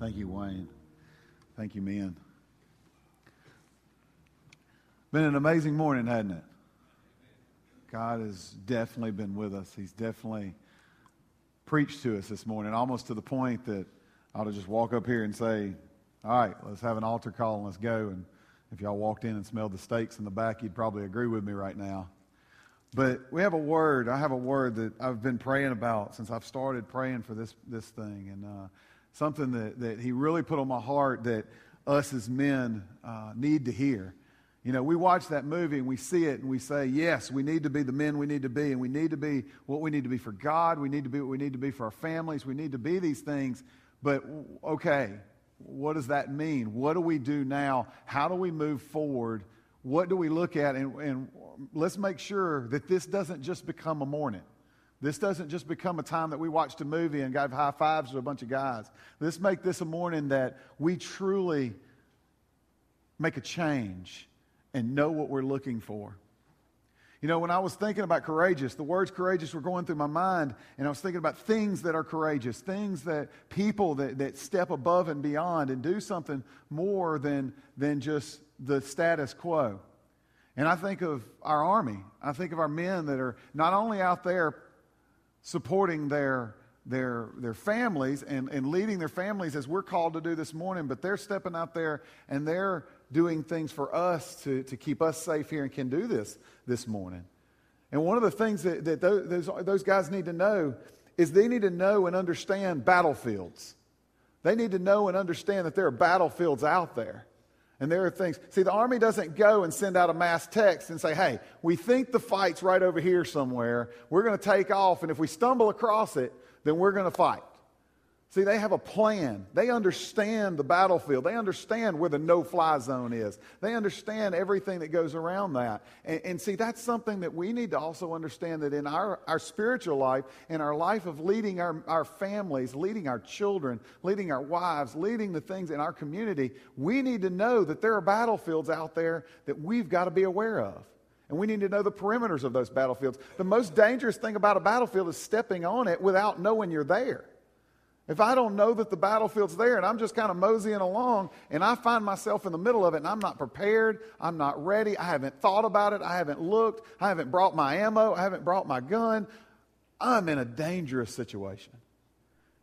Thank you, Wayne. Thank you, men. Been an amazing morning, hasn't it? God has definitely been with us. He's definitely preached to us this morning, almost to the point that I ought to just walk up here and say, All right, let's have an altar call and let's go. And if y'all walked in and smelled the steaks in the back, you'd probably agree with me right now. But we have a word. I have a word that I've been praying about since I've started praying for this, this thing. And uh, something that, that he really put on my heart that us as men uh, need to hear. You know, we watch that movie and we see it and we say, yes, we need to be the men we need to be, and we need to be what we need to be for God. We need to be what we need to be for our families. We need to be these things. But, okay, what does that mean? What do we do now? How do we move forward? What do we look at? And, and let's make sure that this doesn't just become a morning. This doesn't just become a time that we watched a movie and gave high fives to a bunch of guys. Let's make this a morning that we truly make a change and know what we're looking for. You know, when I was thinking about courageous, the words courageous were going through my mind, and I was thinking about things that are courageous, things that people that, that step above and beyond and do something more than, than just the status quo. And I think of our army. I think of our men that are not only out there supporting their, their, their families and, and leading their families as we're called to do this morning, but they're stepping out there and they're doing things for us to, to keep us safe here and can do this this morning. And one of the things that, that those, those guys need to know is they need to know and understand battlefields. They need to know and understand that there are battlefields out there. And there are things. See, the Army doesn't go and send out a mass text and say, hey, we think the fight's right over here somewhere. We're going to take off, and if we stumble across it, then we're going to fight. See, they have a plan. They understand the battlefield. They understand where the no fly zone is. They understand everything that goes around that. And, and, see, that's something that we need to also understand that in our, our spiritual life, in our life of leading our, our families, leading our children, leading our wives, leading the things in our community, we need to know that there are battlefields out there that we've got to be aware of. And we need to know the perimeters of those battlefields. The most dangerous thing about a battlefield is stepping on it without knowing you're there. If I don't know that the battlefield's there and I'm just kind of moseying along and I find myself in the middle of it and I'm not prepared, I'm not ready, I haven't thought about it, I haven't looked, I haven't brought my ammo, I haven't brought my gun, I'm in a dangerous situation.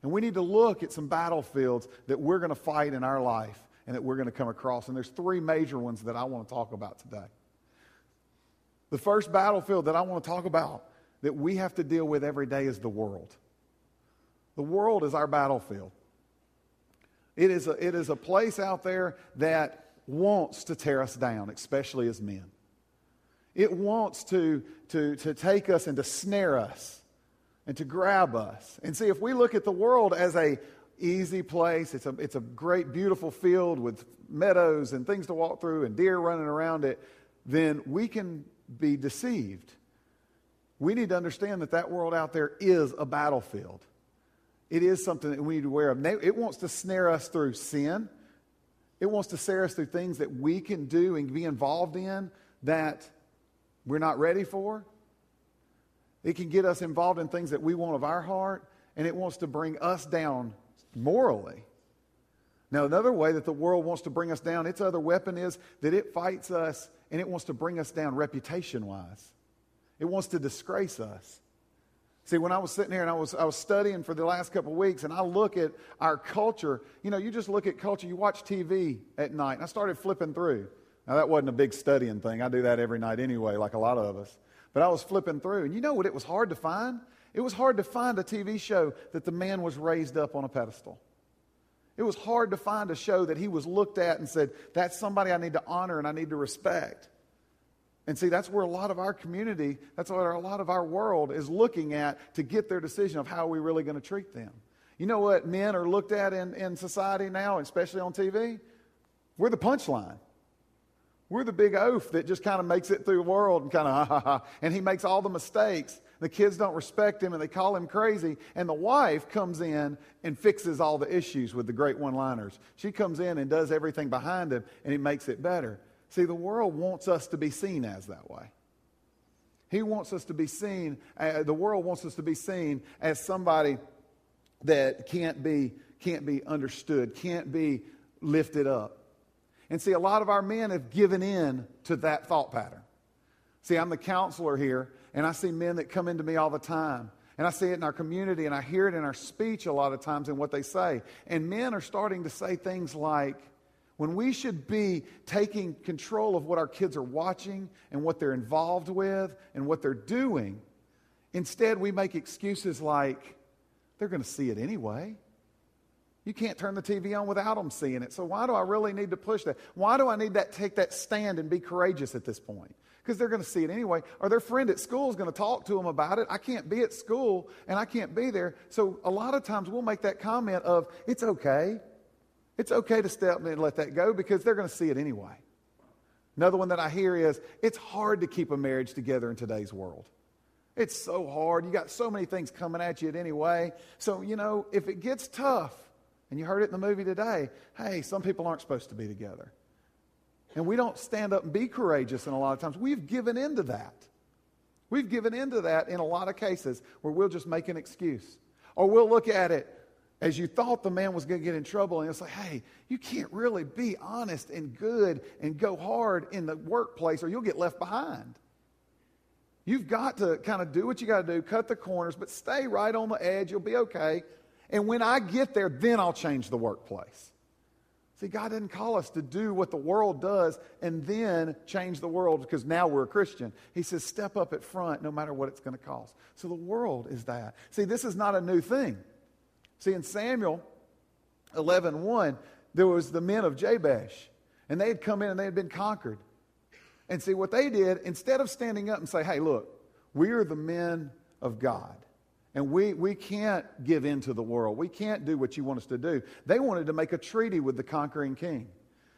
And we need to look at some battlefields that we're going to fight in our life and that we're going to come across. And there's three major ones that I want to talk about today. The first battlefield that I want to talk about that we have to deal with every day is the world. The world is our battlefield. It is a, it is a place out there that wants to tear us down, especially as men. It wants to, to, to take us and to snare us and to grab us. And see, if we look at the world as a easy place, it's a, it's a great, beautiful field with meadows and things to walk through and deer running around it, then we can be deceived. We need to understand that that world out there is a battlefield. It is something that we need to be aware of. It wants to snare us through sin. It wants to snare us through things that we can do and be involved in that we're not ready for. It can get us involved in things that we want of our heart, and it wants to bring us down morally. Now, another way that the world wants to bring us down, its other weapon is that it fights us and it wants to bring us down reputation wise. It wants to disgrace us. See, when I was sitting here and I was, I was studying for the last couple of weeks, and I look at our culture, you know, you just look at culture, you watch TV at night, and I started flipping through. Now, that wasn't a big studying thing. I do that every night anyway, like a lot of us. But I was flipping through, and you know what it was hard to find? It was hard to find a TV show that the man was raised up on a pedestal. It was hard to find a show that he was looked at and said, that's somebody I need to honor and I need to respect. And see, that's where a lot of our community, that's where a lot of our world is looking at to get their decision of how are we really going to treat them. You know what men are looked at in, in society now, especially on TV? We're the punchline. We're the big oaf that just kind of makes it through the world and kind of, ha, ha, ha, and he makes all the mistakes. The kids don't respect him and they call him crazy. And the wife comes in and fixes all the issues with the great one liners. She comes in and does everything behind him and he makes it better. See, the world wants us to be seen as that way. He wants us to be seen, uh, the world wants us to be seen as somebody that can't be, can't be understood, can't be lifted up. And see, a lot of our men have given in to that thought pattern. See, I'm the counselor here, and I see men that come into me all the time. And I see it in our community, and I hear it in our speech a lot of times in what they say. And men are starting to say things like, when we should be taking control of what our kids are watching and what they're involved with and what they're doing, instead we make excuses like, they're going to see it anyway. You can't turn the TV on without them seeing it. So why do I really need to push that? Why do I need that take that stand and be courageous at this point? Because they're going to see it anyway. Or their friend at school is going to talk to them about it. I can't be at school and I can't be there. So a lot of times we'll make that comment of, it's okay. It's okay to step in and let that go because they're going to see it anyway. Another one that I hear is, it's hard to keep a marriage together in today's world. It's so hard. You got so many things coming at you at any way. So, you know, if it gets tough, and you heard it in the movie today, hey, some people aren't supposed to be together. And we don't stand up and be courageous in a lot of times. We've given into that. We've given into that in a lot of cases where we'll just make an excuse. Or we'll look at it as you thought the man was going to get in trouble, and it's like, hey, you can't really be honest and good and go hard in the workplace or you'll get left behind. You've got to kind of do what you got to do, cut the corners, but stay right on the edge. You'll be okay. And when I get there, then I'll change the workplace. See, God didn't call us to do what the world does and then change the world because now we're a Christian. He says, step up at front no matter what it's going to cost. So the world is that. See, this is not a new thing. See, in Samuel 11 1, there was the men of Jabesh, and they had come in and they had been conquered. And see, what they did, instead of standing up and say, hey, look, we are the men of God. And we, we can't give in to the world. We can't do what you want us to do. They wanted to make a treaty with the conquering king.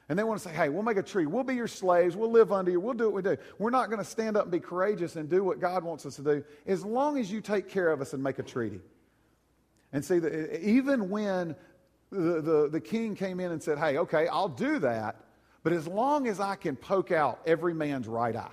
And they want to say, hey, we'll make a treaty. We'll be your slaves. We'll live under you. We'll do what we do. We're not going to stand up and be courageous and do what God wants us to do as long as you take care of us and make a treaty. And see, the, even when the, the, the king came in and said, hey, okay, I'll do that, but as long as I can poke out every man's right eye.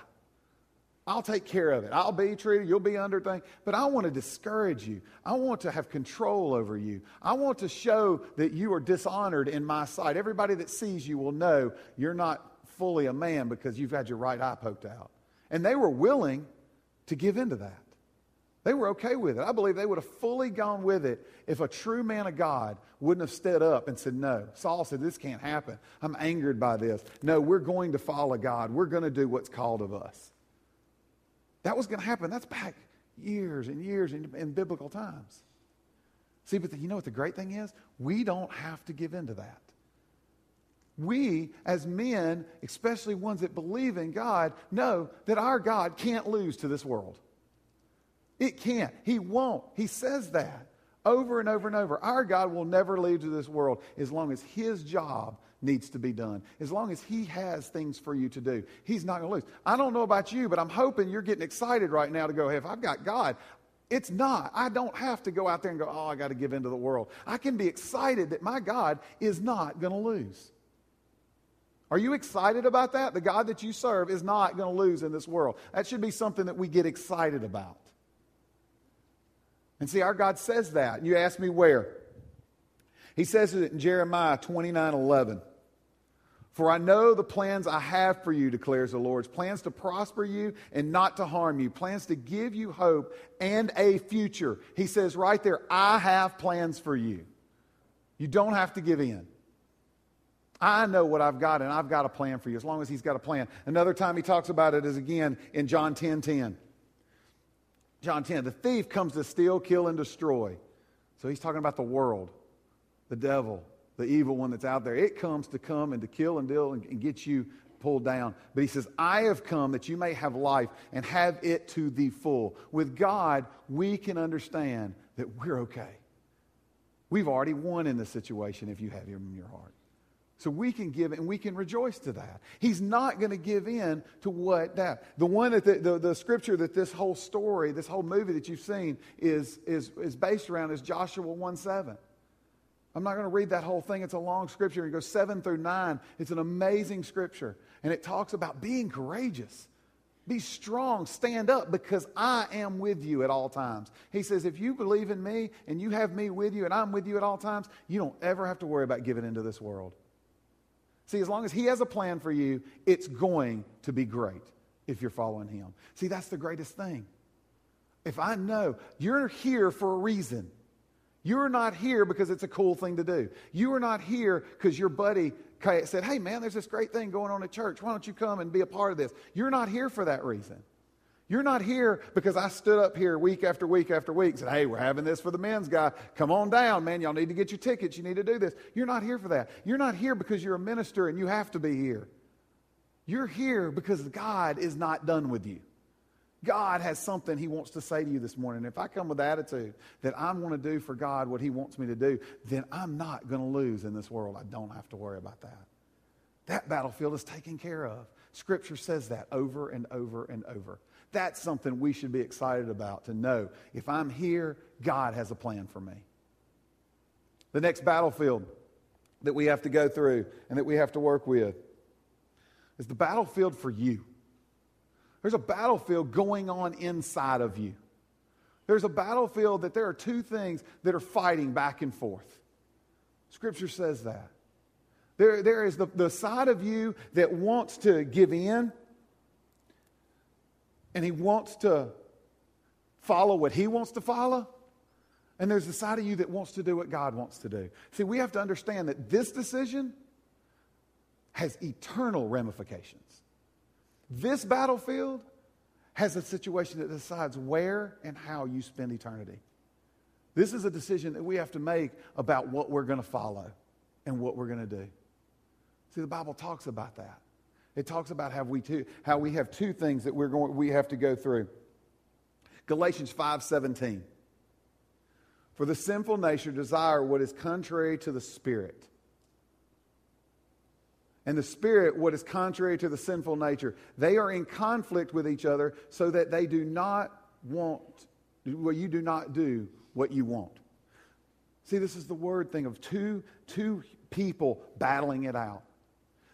I'll take care of it. I'll be treated. You'll be under thing. But I want to discourage you. I want to have control over you. I want to show that you are dishonored in my sight. Everybody that sees you will know you're not fully a man because you've had your right eye poked out. And they were willing to give into that. They were okay with it. I believe they would have fully gone with it if a true man of God wouldn't have stood up and said, No. Saul said, This can't happen. I'm angered by this. No, we're going to follow God. We're going to do what's called of us. That was going to happen. That's back years and years in, in biblical times. See, but the, you know what the great thing is? We don't have to give in to that. We, as men, especially ones that believe in God, know that our God can't lose to this world. It can't. He won't. He says that over and over and over. Our God will never leave to this world as long as His job needs to be done. As long as He has things for you to do, He's not going to lose. I don't know about you, but I'm hoping you're getting excited right now to go, hey, if I've got God, it's not. I don't have to go out there and go, oh, I got to give in to the world. I can be excited that my God is not going to lose. Are you excited about that? The God that you serve is not going to lose in this world. That should be something that we get excited about. And see, our God says that. You ask me where? He says it in Jeremiah 29 11. For I know the plans I have for you, declares the Lord plans to prosper you and not to harm you, plans to give you hope and a future. He says right there, I have plans for you. You don't have to give in. I know what I've got, and I've got a plan for you, as long as He's got a plan. Another time He talks about it is again in John 10 10. John 10, the thief comes to steal, kill, and destroy. So He's talking about the world the devil, the evil one that's out there. It comes to come and to kill and deal and, and get you pulled down. But he says, I have come that you may have life and have it to the full. With God, we can understand that we're okay. We've already won in this situation if you have him in your heart. So we can give and we can rejoice to that. He's not going to give in to what that. The one that the, the, the, scripture that this whole story, this whole movie that you've seen is, is, is based around is Joshua 1 7. I'm not going to read that whole thing. It's a long scripture. It goes 7 through 9. It's an amazing scripture. And it talks about being courageous. Be strong, stand up, because I am with you at all times. He says, if you believe in me and you have me with you and I'm with you at all times, you don't ever have to worry about giving into this world. See, as long as He has a plan for you, it's going to be great if you're following Him. See, that's the greatest thing. If I know you're here for a reason, you're not here because it's a cool thing to do. You are not here because your buddy said, Hey, man, there's this great thing going on at church. Why don't you come and be a part of this? You're not here for that reason. You're not here because I stood up here week after week after week and said, Hey, we're having this for the men's guy. Come on down, man. Y'all need to get your tickets. You need to do this. You're not here for that. You're not here because you're a minister and you have to be here. You're here because God is not done with you. God has something He wants to say to you this morning. If I come with the attitude that I want to do for God what He wants me to do, then I'm not going to lose in this world. I don't have to worry about that. That battlefield is taken care of. Scripture says that over and over and over. That's something we should be excited about to know if I'm here, God has a plan for me. The next battlefield that we have to go through and that we have to work with is the battlefield for you. There's a battlefield going on inside of you. There's a battlefield that there are two things that are fighting back and forth. Scripture says that. There, there is the, the side of you that wants to give in and he wants to follow what he wants to follow. And there's the side of you that wants to do what God wants to do. See, we have to understand that this decision has eternal ramifications. This battlefield has a situation that decides where and how you spend eternity. This is a decision that we have to make about what we're going to follow and what we're going to do. See, the Bible talks about that. It talks about how we, two, how we have two things that we're going, we have to go through. Galatians 5:17. For the sinful nature desire what is contrary to the spirit. And the spirit what is contrary to the sinful nature. They are in conflict with each other so that they do not want well you do not do what you want. See, this is the word thing of two two people battling it out.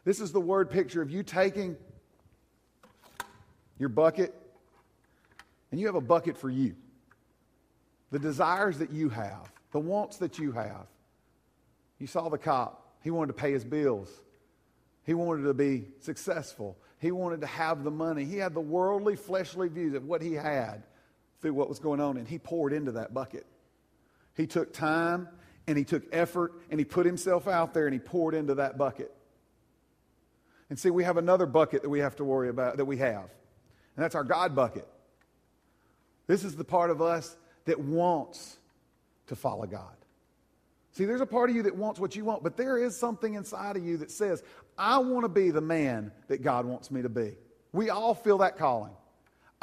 This is the word picture of you taking your bucket, and you have a bucket for you. The desires that you have, the wants that you have. You saw the cop. He wanted to pay his bills. He wanted to be successful. He wanted to have the money. He had the worldly, fleshly views of what he had through what was going on, and he poured into that bucket. He took time and he took effort and he put himself out there and he poured into that bucket. And see, we have another bucket that we have to worry about, that we have, and that's our God bucket. This is the part of us that wants to follow God. See, there's a part of you that wants what you want, but there is something inside of you that says, I want to be the man that God wants me to be. We all feel that calling.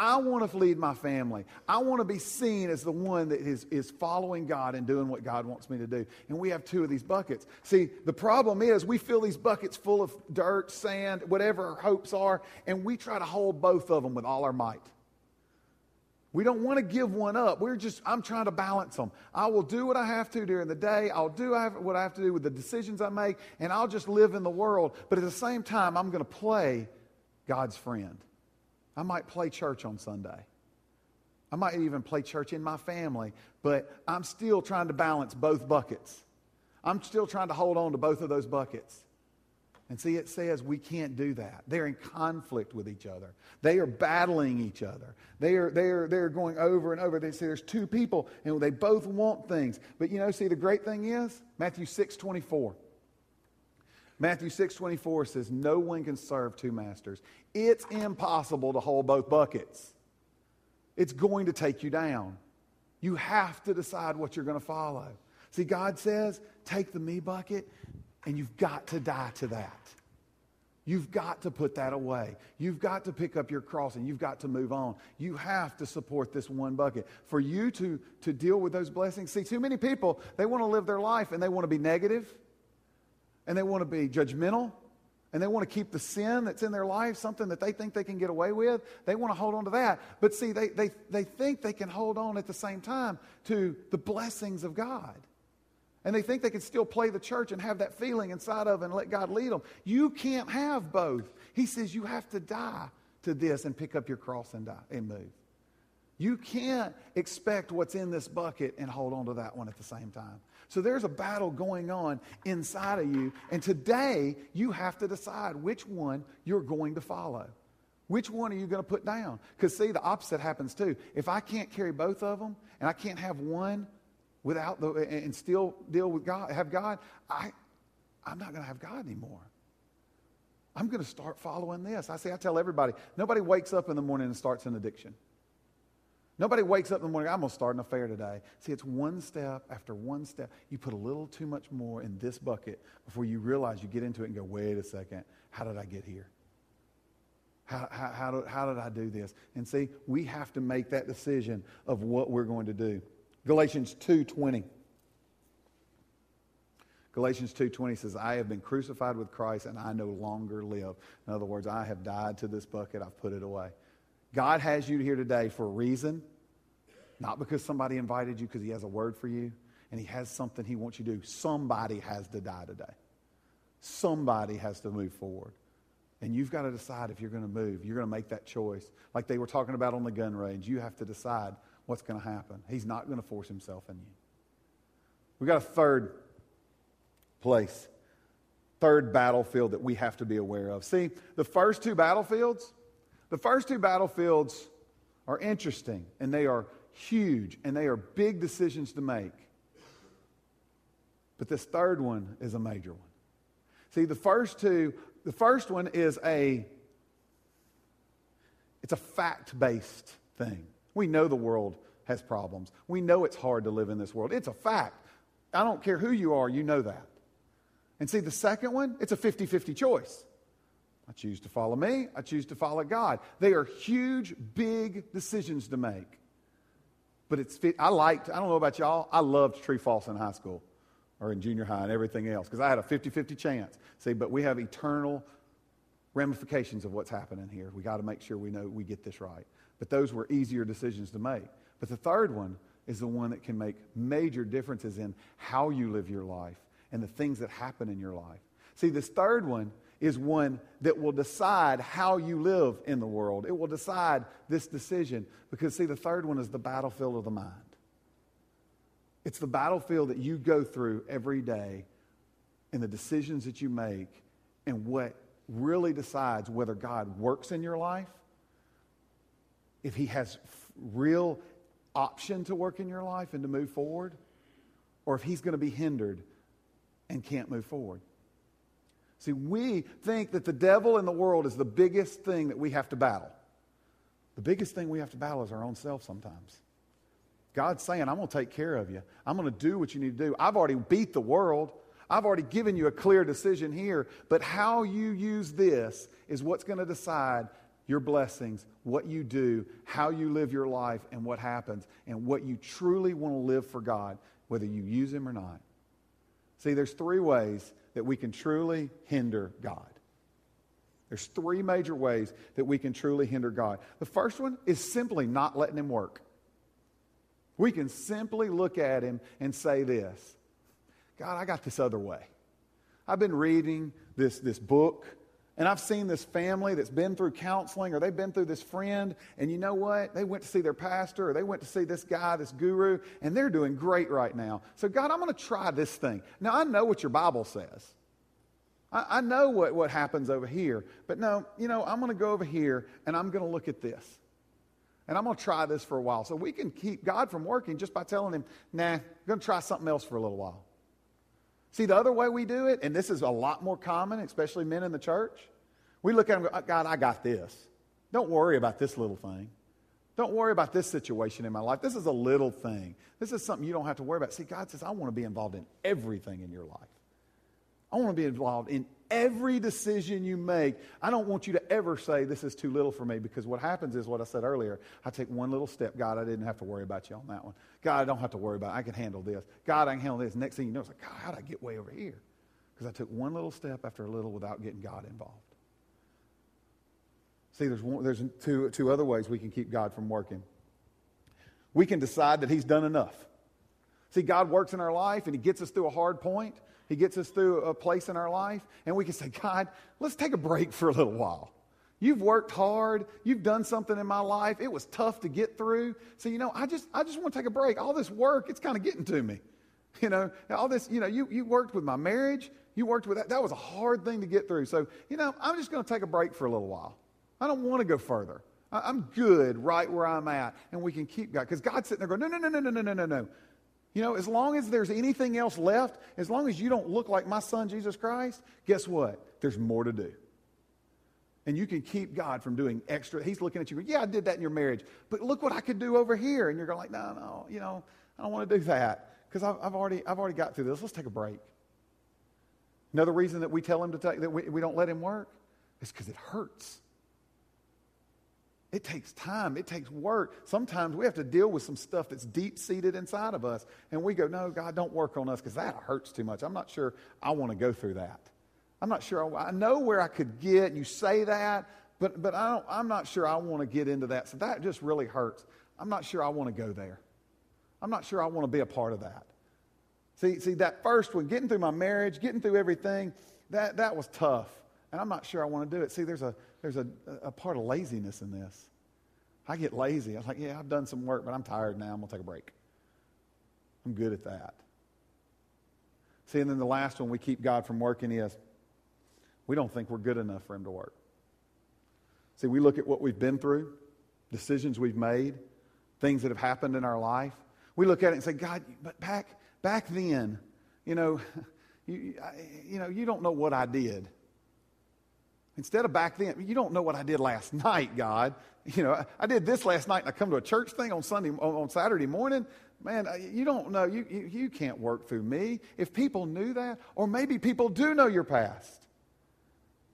I want to lead my family. I want to be seen as the one that is, is following God and doing what God wants me to do. And we have two of these buckets. See, the problem is we fill these buckets full of dirt, sand, whatever our hopes are, and we try to hold both of them with all our might. We don't want to give one up. We're just, I'm trying to balance them. I will do what I have to during the day. I'll do what I have to do with the decisions I make, and I'll just live in the world. But at the same time, I'm going to play God's friend. I might play church on Sunday. I might even play church in my family, but I'm still trying to balance both buckets. I'm still trying to hold on to both of those buckets. And see, it says we can't do that. They're in conflict with each other. They are battling each other. They are, they are, they're going over and over. They say there's two people, and they both want things. But you know, see, the great thing is Matthew 6 24. Matthew 6 24 says, No one can serve two masters. It's impossible to hold both buckets. It's going to take you down. You have to decide what you're going to follow. See, God says, take the me bucket, and you've got to die to that. You've got to put that away. You've got to pick up your cross and you've got to move on. You have to support this one bucket. For you to, to deal with those blessings, see, too many people, they want to live their life and they want to be negative and they want to be judgmental and they want to keep the sin that's in their life, something that they think they can get away with. They want to hold on to that. But see, they, they, they think they can hold on at the same time to the blessings of God. And they think they can still play the church and have that feeling inside of and let God lead them. You can't have both. He says you have to die to this and pick up your cross and die and move. You can't expect what's in this bucket and hold on to that one at the same time. So there's a battle going on inside of you. And today, you have to decide which one you're going to follow. Which one are you going to put down? Because, see, the opposite happens too. If I can't carry both of them and I can't have one without the, and still deal with God, have God, I, I'm not going to have God anymore. I'm going to start following this. I say, I tell everybody, nobody wakes up in the morning and starts an addiction. Nobody wakes up in the morning, I'm going to start an affair today. See, it's one step after one step. You put a little too much more in this bucket before you realize you get into it and go, wait a second, how did I get here? How, how, how, how did I do this? And see, we have to make that decision of what we're going to do. Galatians 2.20. Galatians 2.20 says, I have been crucified with Christ and I no longer live. In other words, I have died to this bucket. I've put it away. God has you here today for a reason, not because somebody invited you because he has a word for you and he has something he wants you to do. Somebody has to die today. Somebody has to move forward. And you've got to decide if you're going to move. You're going to make that choice. Like they were talking about on the gun range, you have to decide what's going to happen. He's not going to force himself in you. We've got a third place, third battlefield that we have to be aware of. See, the first two battlefields, the first two battlefields are interesting and they are huge and they are big decisions to make. But this third one is a major one. See, the first two the first one is a it's a fact-based thing. We know the world has problems. We know it's hard to live in this world. It's a fact. I don't care who you are, you know that. And see, the second one, it's a 50 50 choice. I choose to follow me, I choose to follow God. They are huge, big decisions to make. But it's, I liked, I don't know about y'all, I loved Tree Falls in high school or in junior high and everything else because I had a 50 50 chance. See, but we have eternal ramifications of what's happening here. We got to make sure we know we get this right. But those were easier decisions to make. But the third one is the one that can make major differences in how you live your life and the things that happen in your life. See, this third one is one that will decide how you live in the world. It will decide this decision because, see, the third one is the battlefield of the mind. It's the battlefield that you go through every day and the decisions that you make and what really decides whether God works in your life, if He has real option to work in your life and to move forward, or if He's going to be hindered and can't move forward. See, we think that the devil in the world is the biggest thing that we have to battle. The biggest thing we have to battle is our own self sometimes. God's saying, I'm going to take care of you. I'm going to do what you need to do. I've already beat the world. I've already given you a clear decision here. But how you use this is what's going to decide your blessings, what you do, how you live your life, and what happens, and what you truly want to live for God, whether you use Him or not. See, there's three ways that we can truly hinder God. There's three major ways that we can truly hinder God. The first one is simply not letting Him work. We can simply look at him and say this God, I got this other way. I've been reading this, this book, and I've seen this family that's been through counseling, or they've been through this friend, and you know what? They went to see their pastor, or they went to see this guy, this guru, and they're doing great right now. So, God, I'm going to try this thing. Now, I know what your Bible says. I, I know what, what happens over here, but no, you know, I'm going to go over here, and I'm going to look at this and I'm going to try this for a while. So we can keep God from working just by telling him, nah, I'm going to try something else for a little while. See, the other way we do it, and this is a lot more common, especially men in the church, we look at and go, oh, God, I got this. Don't worry about this little thing. Don't worry about this situation in my life. This is a little thing. This is something you don't have to worry about. See, God says, I want to be involved in everything in your life. I want to be involved in every decision you make. I don't want you to ever say, This is too little for me, because what happens is what I said earlier. I take one little step. God, I didn't have to worry about you on that one. God, I don't have to worry about it. I can handle this. God, I can handle this. Next thing you know, it's like, God, how'd I get way over here? Because I took one little step after a little without getting God involved. See, there's, one, there's two, two other ways we can keep God from working. We can decide that He's done enough. See, God works in our life and He gets us through a hard point. He gets us through a place in our life, and we can say, God, let's take a break for a little while. You've worked hard. You've done something in my life. It was tough to get through. So, you know, I just, I just want to take a break. All this work, it's kind of getting to me. You know, all this, you know, you, you worked with my marriage. You worked with that. That was a hard thing to get through. So, you know, I'm just going to take a break for a little while. I don't want to go further. I'm good right where I'm at. And we can keep God. Because God's sitting there going, no, no, no, no, no, no, no, no, no. You know, as long as there's anything else left, as long as you don't look like my son, Jesus Christ, guess what? There's more to do. And you can keep God from doing extra. He's looking at you, yeah, I did that in your marriage, but look what I could do over here. And you're going like, no, no, you know, I don't want to do that because I've, I've, already, I've already got through this. Let's take a break. Another reason that we tell him to take, that we, we don't let him work is because it hurts. It takes time. It takes work. Sometimes we have to deal with some stuff that's deep seated inside of us. And we go, no, God, don't work on us because that hurts too much. I'm not sure I want to go through that. I'm not sure. I, I know where I could get. You say that, but, but I don't, I'm not sure I want to get into that. So that just really hurts. I'm not sure I want to go there. I'm not sure I want to be a part of that. See, see that first one, getting through my marriage, getting through everything, that, that was tough. And I'm not sure I want to do it. See, there's a, there's a, a part of laziness in this. I get lazy. I'm like, yeah, I've done some work, but I'm tired now. I'm going to take a break. I'm good at that. See, and then the last one we keep God from working is we don't think we're good enough for Him to work. See, we look at what we've been through, decisions we've made, things that have happened in our life. We look at it and say, God, but back, back then, you know, you, you know, you don't know what I did. Instead of back then, you don't know what I did last night, God. You know, I did this last night and I come to a church thing on Sunday, on Saturday morning. Man, you don't know. You, you, you can't work through me. If people knew that, or maybe people do know your past.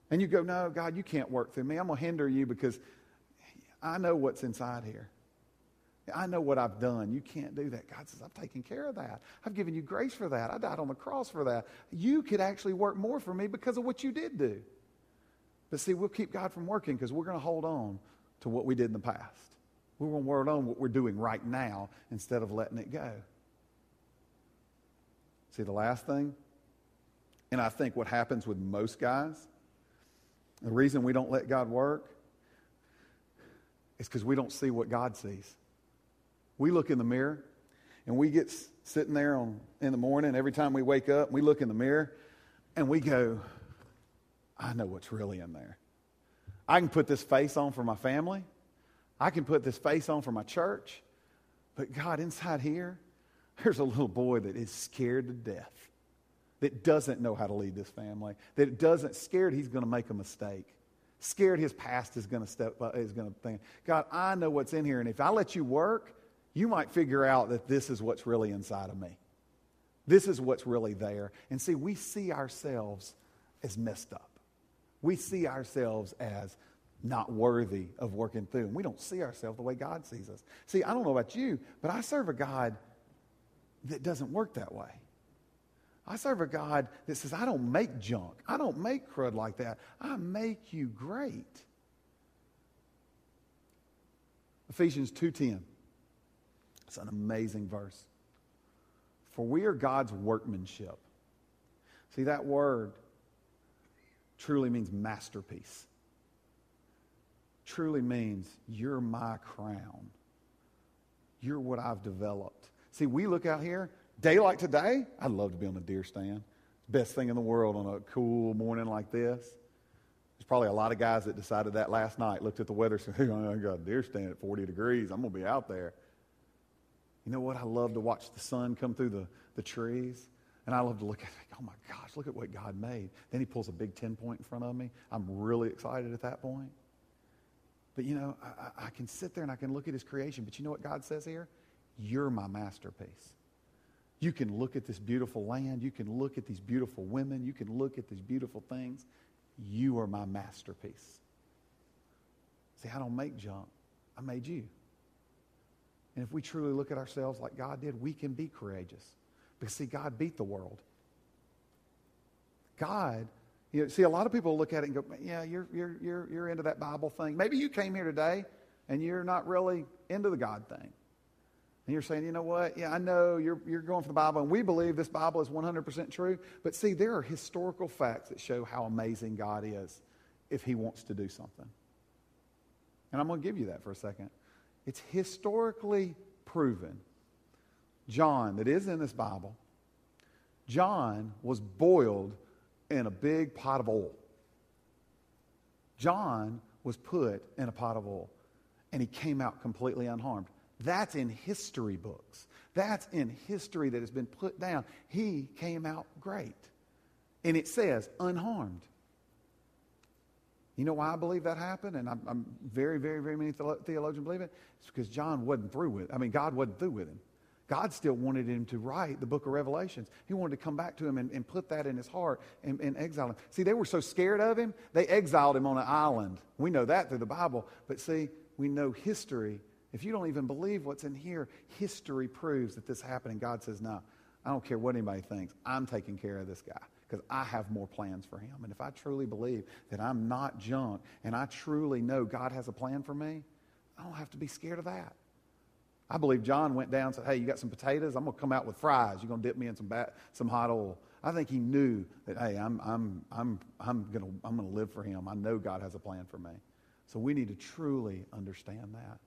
And you go, no, God, you can't work through me. I'm going to hinder you because I know what's inside here. I know what I've done. You can't do that. God says, I've taken care of that. I've given you grace for that. I died on the cross for that. You could actually work more for me because of what you did do. But see, we'll keep God from working because we're going to hold on to what we did in the past. We're going to hold on what we're doing right now instead of letting it go. See, the last thing, and I think what happens with most guys, the reason we don't let God work is because we don't see what God sees. We look in the mirror and we get sitting there on, in the morning, every time we wake up, we look in the mirror and we go, I know what's really in there. I can put this face on for my family. I can put this face on for my church. But God, inside here, there's a little boy that is scared to death, that doesn't know how to lead this family, that doesn't, scared he's going to make a mistake, scared his past is going to step, uh, is going to think, God, I know what's in here. And if I let you work, you might figure out that this is what's really inside of me. This is what's really there. And see, we see ourselves as messed up we see ourselves as not worthy of working through. And we don't see ourselves the way God sees us. See, I don't know about you, but I serve a God that doesn't work that way. I serve a God that says, I don't make junk. I don't make crud like that. I make you great. Ephesians 2:10. It's an amazing verse. For we are God's workmanship. See that word truly means masterpiece. Truly means you're my crown. You're what I've developed. See, we look out here, day like today, I'd love to be on the deer stand. Best thing in the world on a cool morning like this. There's probably a lot of guys that decided that last night, looked at the weather, said, I got a deer stand at 40 degrees. I'm going to be out there. You know what? I love to watch the sun come through the, the trees. And I love to look at it, oh my gosh, look at what God made. Then he pulls a big 10 point in front of me. I'm really excited at that point. But you know, I, I can sit there and I can look at his creation. But you know what God says here? You're my masterpiece. You can look at this beautiful land. You can look at these beautiful women. You can look at these beautiful things. You are my masterpiece. See, I don't make junk. I made you. And if we truly look at ourselves like God did, we can be courageous. Because, see, God beat the world. God, you know, see, a lot of people look at it and go, yeah, you're, you're, you're, you're into that Bible thing. Maybe you came here today and you're not really into the God thing. And you're saying, you know what? Yeah, I know you're, you're going for the Bible, and we believe this Bible is 100% true. But see, there are historical facts that show how amazing God is if He wants to do something. And I'm going to give you that for a second. It's historically proven. John, that is in this Bible, John was boiled in a big pot of oil. John was put in a pot of oil and he came out completely unharmed. That's in history books. That's in history that has been put down. He came out great. And it says unharmed. You know why I believe that happened? And I'm, I'm very, very, very many theologians believe it. It's because John wasn't through with. I mean, God wasn't through with him. God still wanted him to write the book of Revelations. He wanted to come back to him and, and put that in his heart and, and, exile him. See, they were so scared of him, they exiled him on an island. We know that through the Bible. But see, we know history. If you don't even believe what's in here, history proves that this happened. And God says, no, I don't care what anybody thinks. I'm taking care of this guy because I have more plans for him. And if I truly believe that I'm not junk and I truly know God has a plan for me, I don't have to be scared of that. I believe John went down and said, Hey, you got some potatoes? I'm going to come out with fries. You're going to dip me in some, bat, some hot oil. I think he knew that, hey, I'm, I'm, I'm, I'm going to I'm to live for him. I know God has a plan for me. So we need to truly understand that.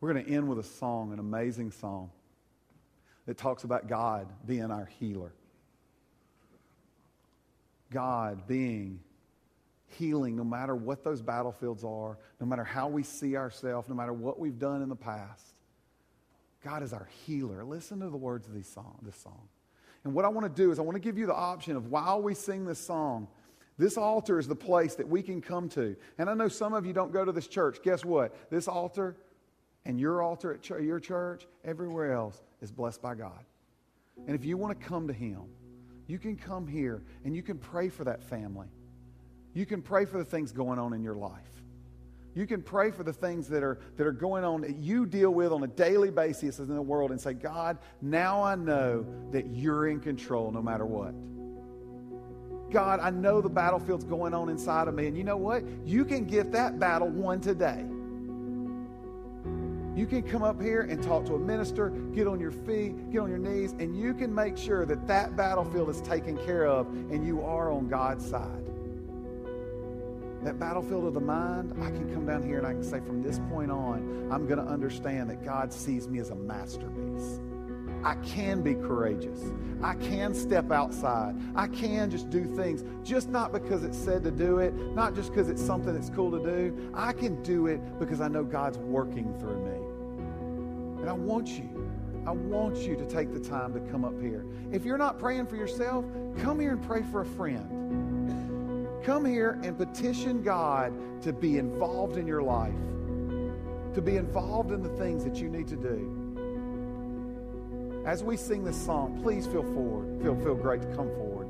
We're going to end with a song, an amazing song that talks about God being our healer. God being healing no matter what those battlefields are, no matter how we see ourselves, no matter what we've done in the past. God is our healer. Listen to the words of this song, this song. And what I want to do is I want to give you the option of while we sing this song, this altar is the place that we can come to. And I know some of you don't go to this church. Guess what? This altar and your altar at ch- your church, everywhere else, is blessed by God. And if you want to come to Him, you can come here and you can pray for that family. You can pray for the things going on in your life. You can pray for the things that are, that are going on that you deal with on a daily basis in the world and say, God, now I know that you're in control no matter what. God, I know the battlefield's going on inside of me. And you know what? You can get that battle won today. You can come up here and talk to a minister, get on your feet, get on your knees, and you can make sure that that battlefield is taken care of and you are on God's side. That battlefield of the mind, I can come down here and I can say, from this point on, I'm going to understand that God sees me as a masterpiece. I can be courageous. I can step outside. I can just do things, just not because it's said to do it, not just because it's something that's cool to do. I can do it because I know God's working through me. And I want you, I want you to take the time to come up here. If you're not praying for yourself, come here and pray for a friend. Come here and petition God to be involved in your life, to be involved in the things that you need to do. As we sing this song, please feel forward. Feel, feel great to come forward.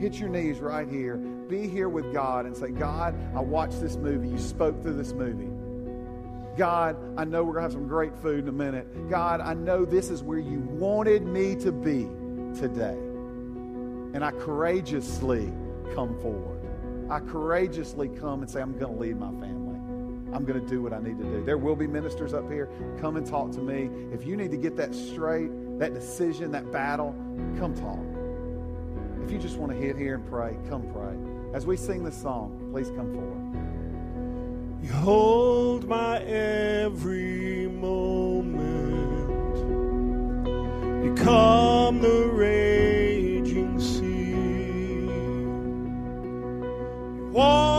Hit your knees right here. Be here with God and say, God, I watched this movie. You spoke through this movie. God, I know we're going to have some great food in a minute. God, I know this is where you wanted me to be today. And I courageously come forward. I courageously come and say, I'm going to lead my family. I'm going to do what I need to do. There will be ministers up here. Come and talk to me. If you need to get that straight, that decision, that battle, come talk. If you just want to hit here and pray, come pray. As we sing this song, please come forward. You hold my every moment. You calm the raging You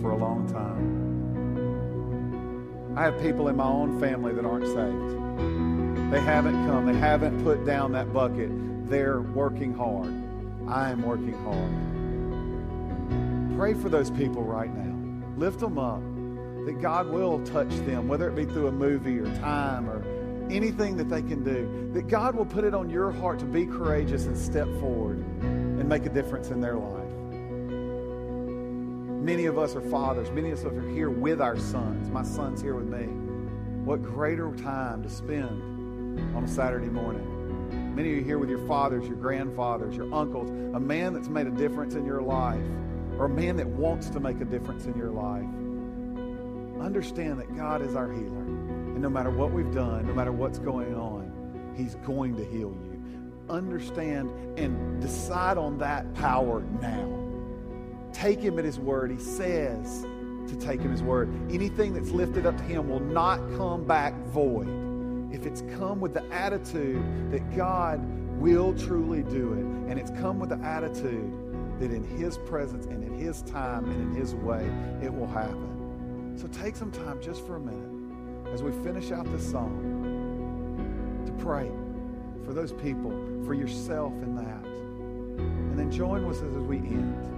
for a long time. I have people in my own family that aren't saved. They haven't come, they haven't put down that bucket. They're working hard. I am working hard. Pray for those people right now. Lift them up. That God will touch them, whether it be through a movie or time or anything that they can do. That God will put it on your heart to be courageous and step forward and make a difference in their life. Many of us are fathers. Many of us are here with our sons. My son's here with me. What greater time to spend on a Saturday morning? Many of you here with your fathers, your grandfathers, your uncles, a man that's made a difference in your life, or a man that wants to make a difference in your life. Understand that God is our healer. And no matter what we've done, no matter what's going on, He's going to heal you. Understand and decide on that power now. Take Him at His word. He says to take Him at His word. Anything that's lifted up to Him will not come back void. If it's come with the attitude that God will truly do it, and it's come with the attitude that in His presence and in His time and in His way, it will happen. So take some time just for a minute as we finish out this song to pray for those people, for yourself in that. And then join with us as we end.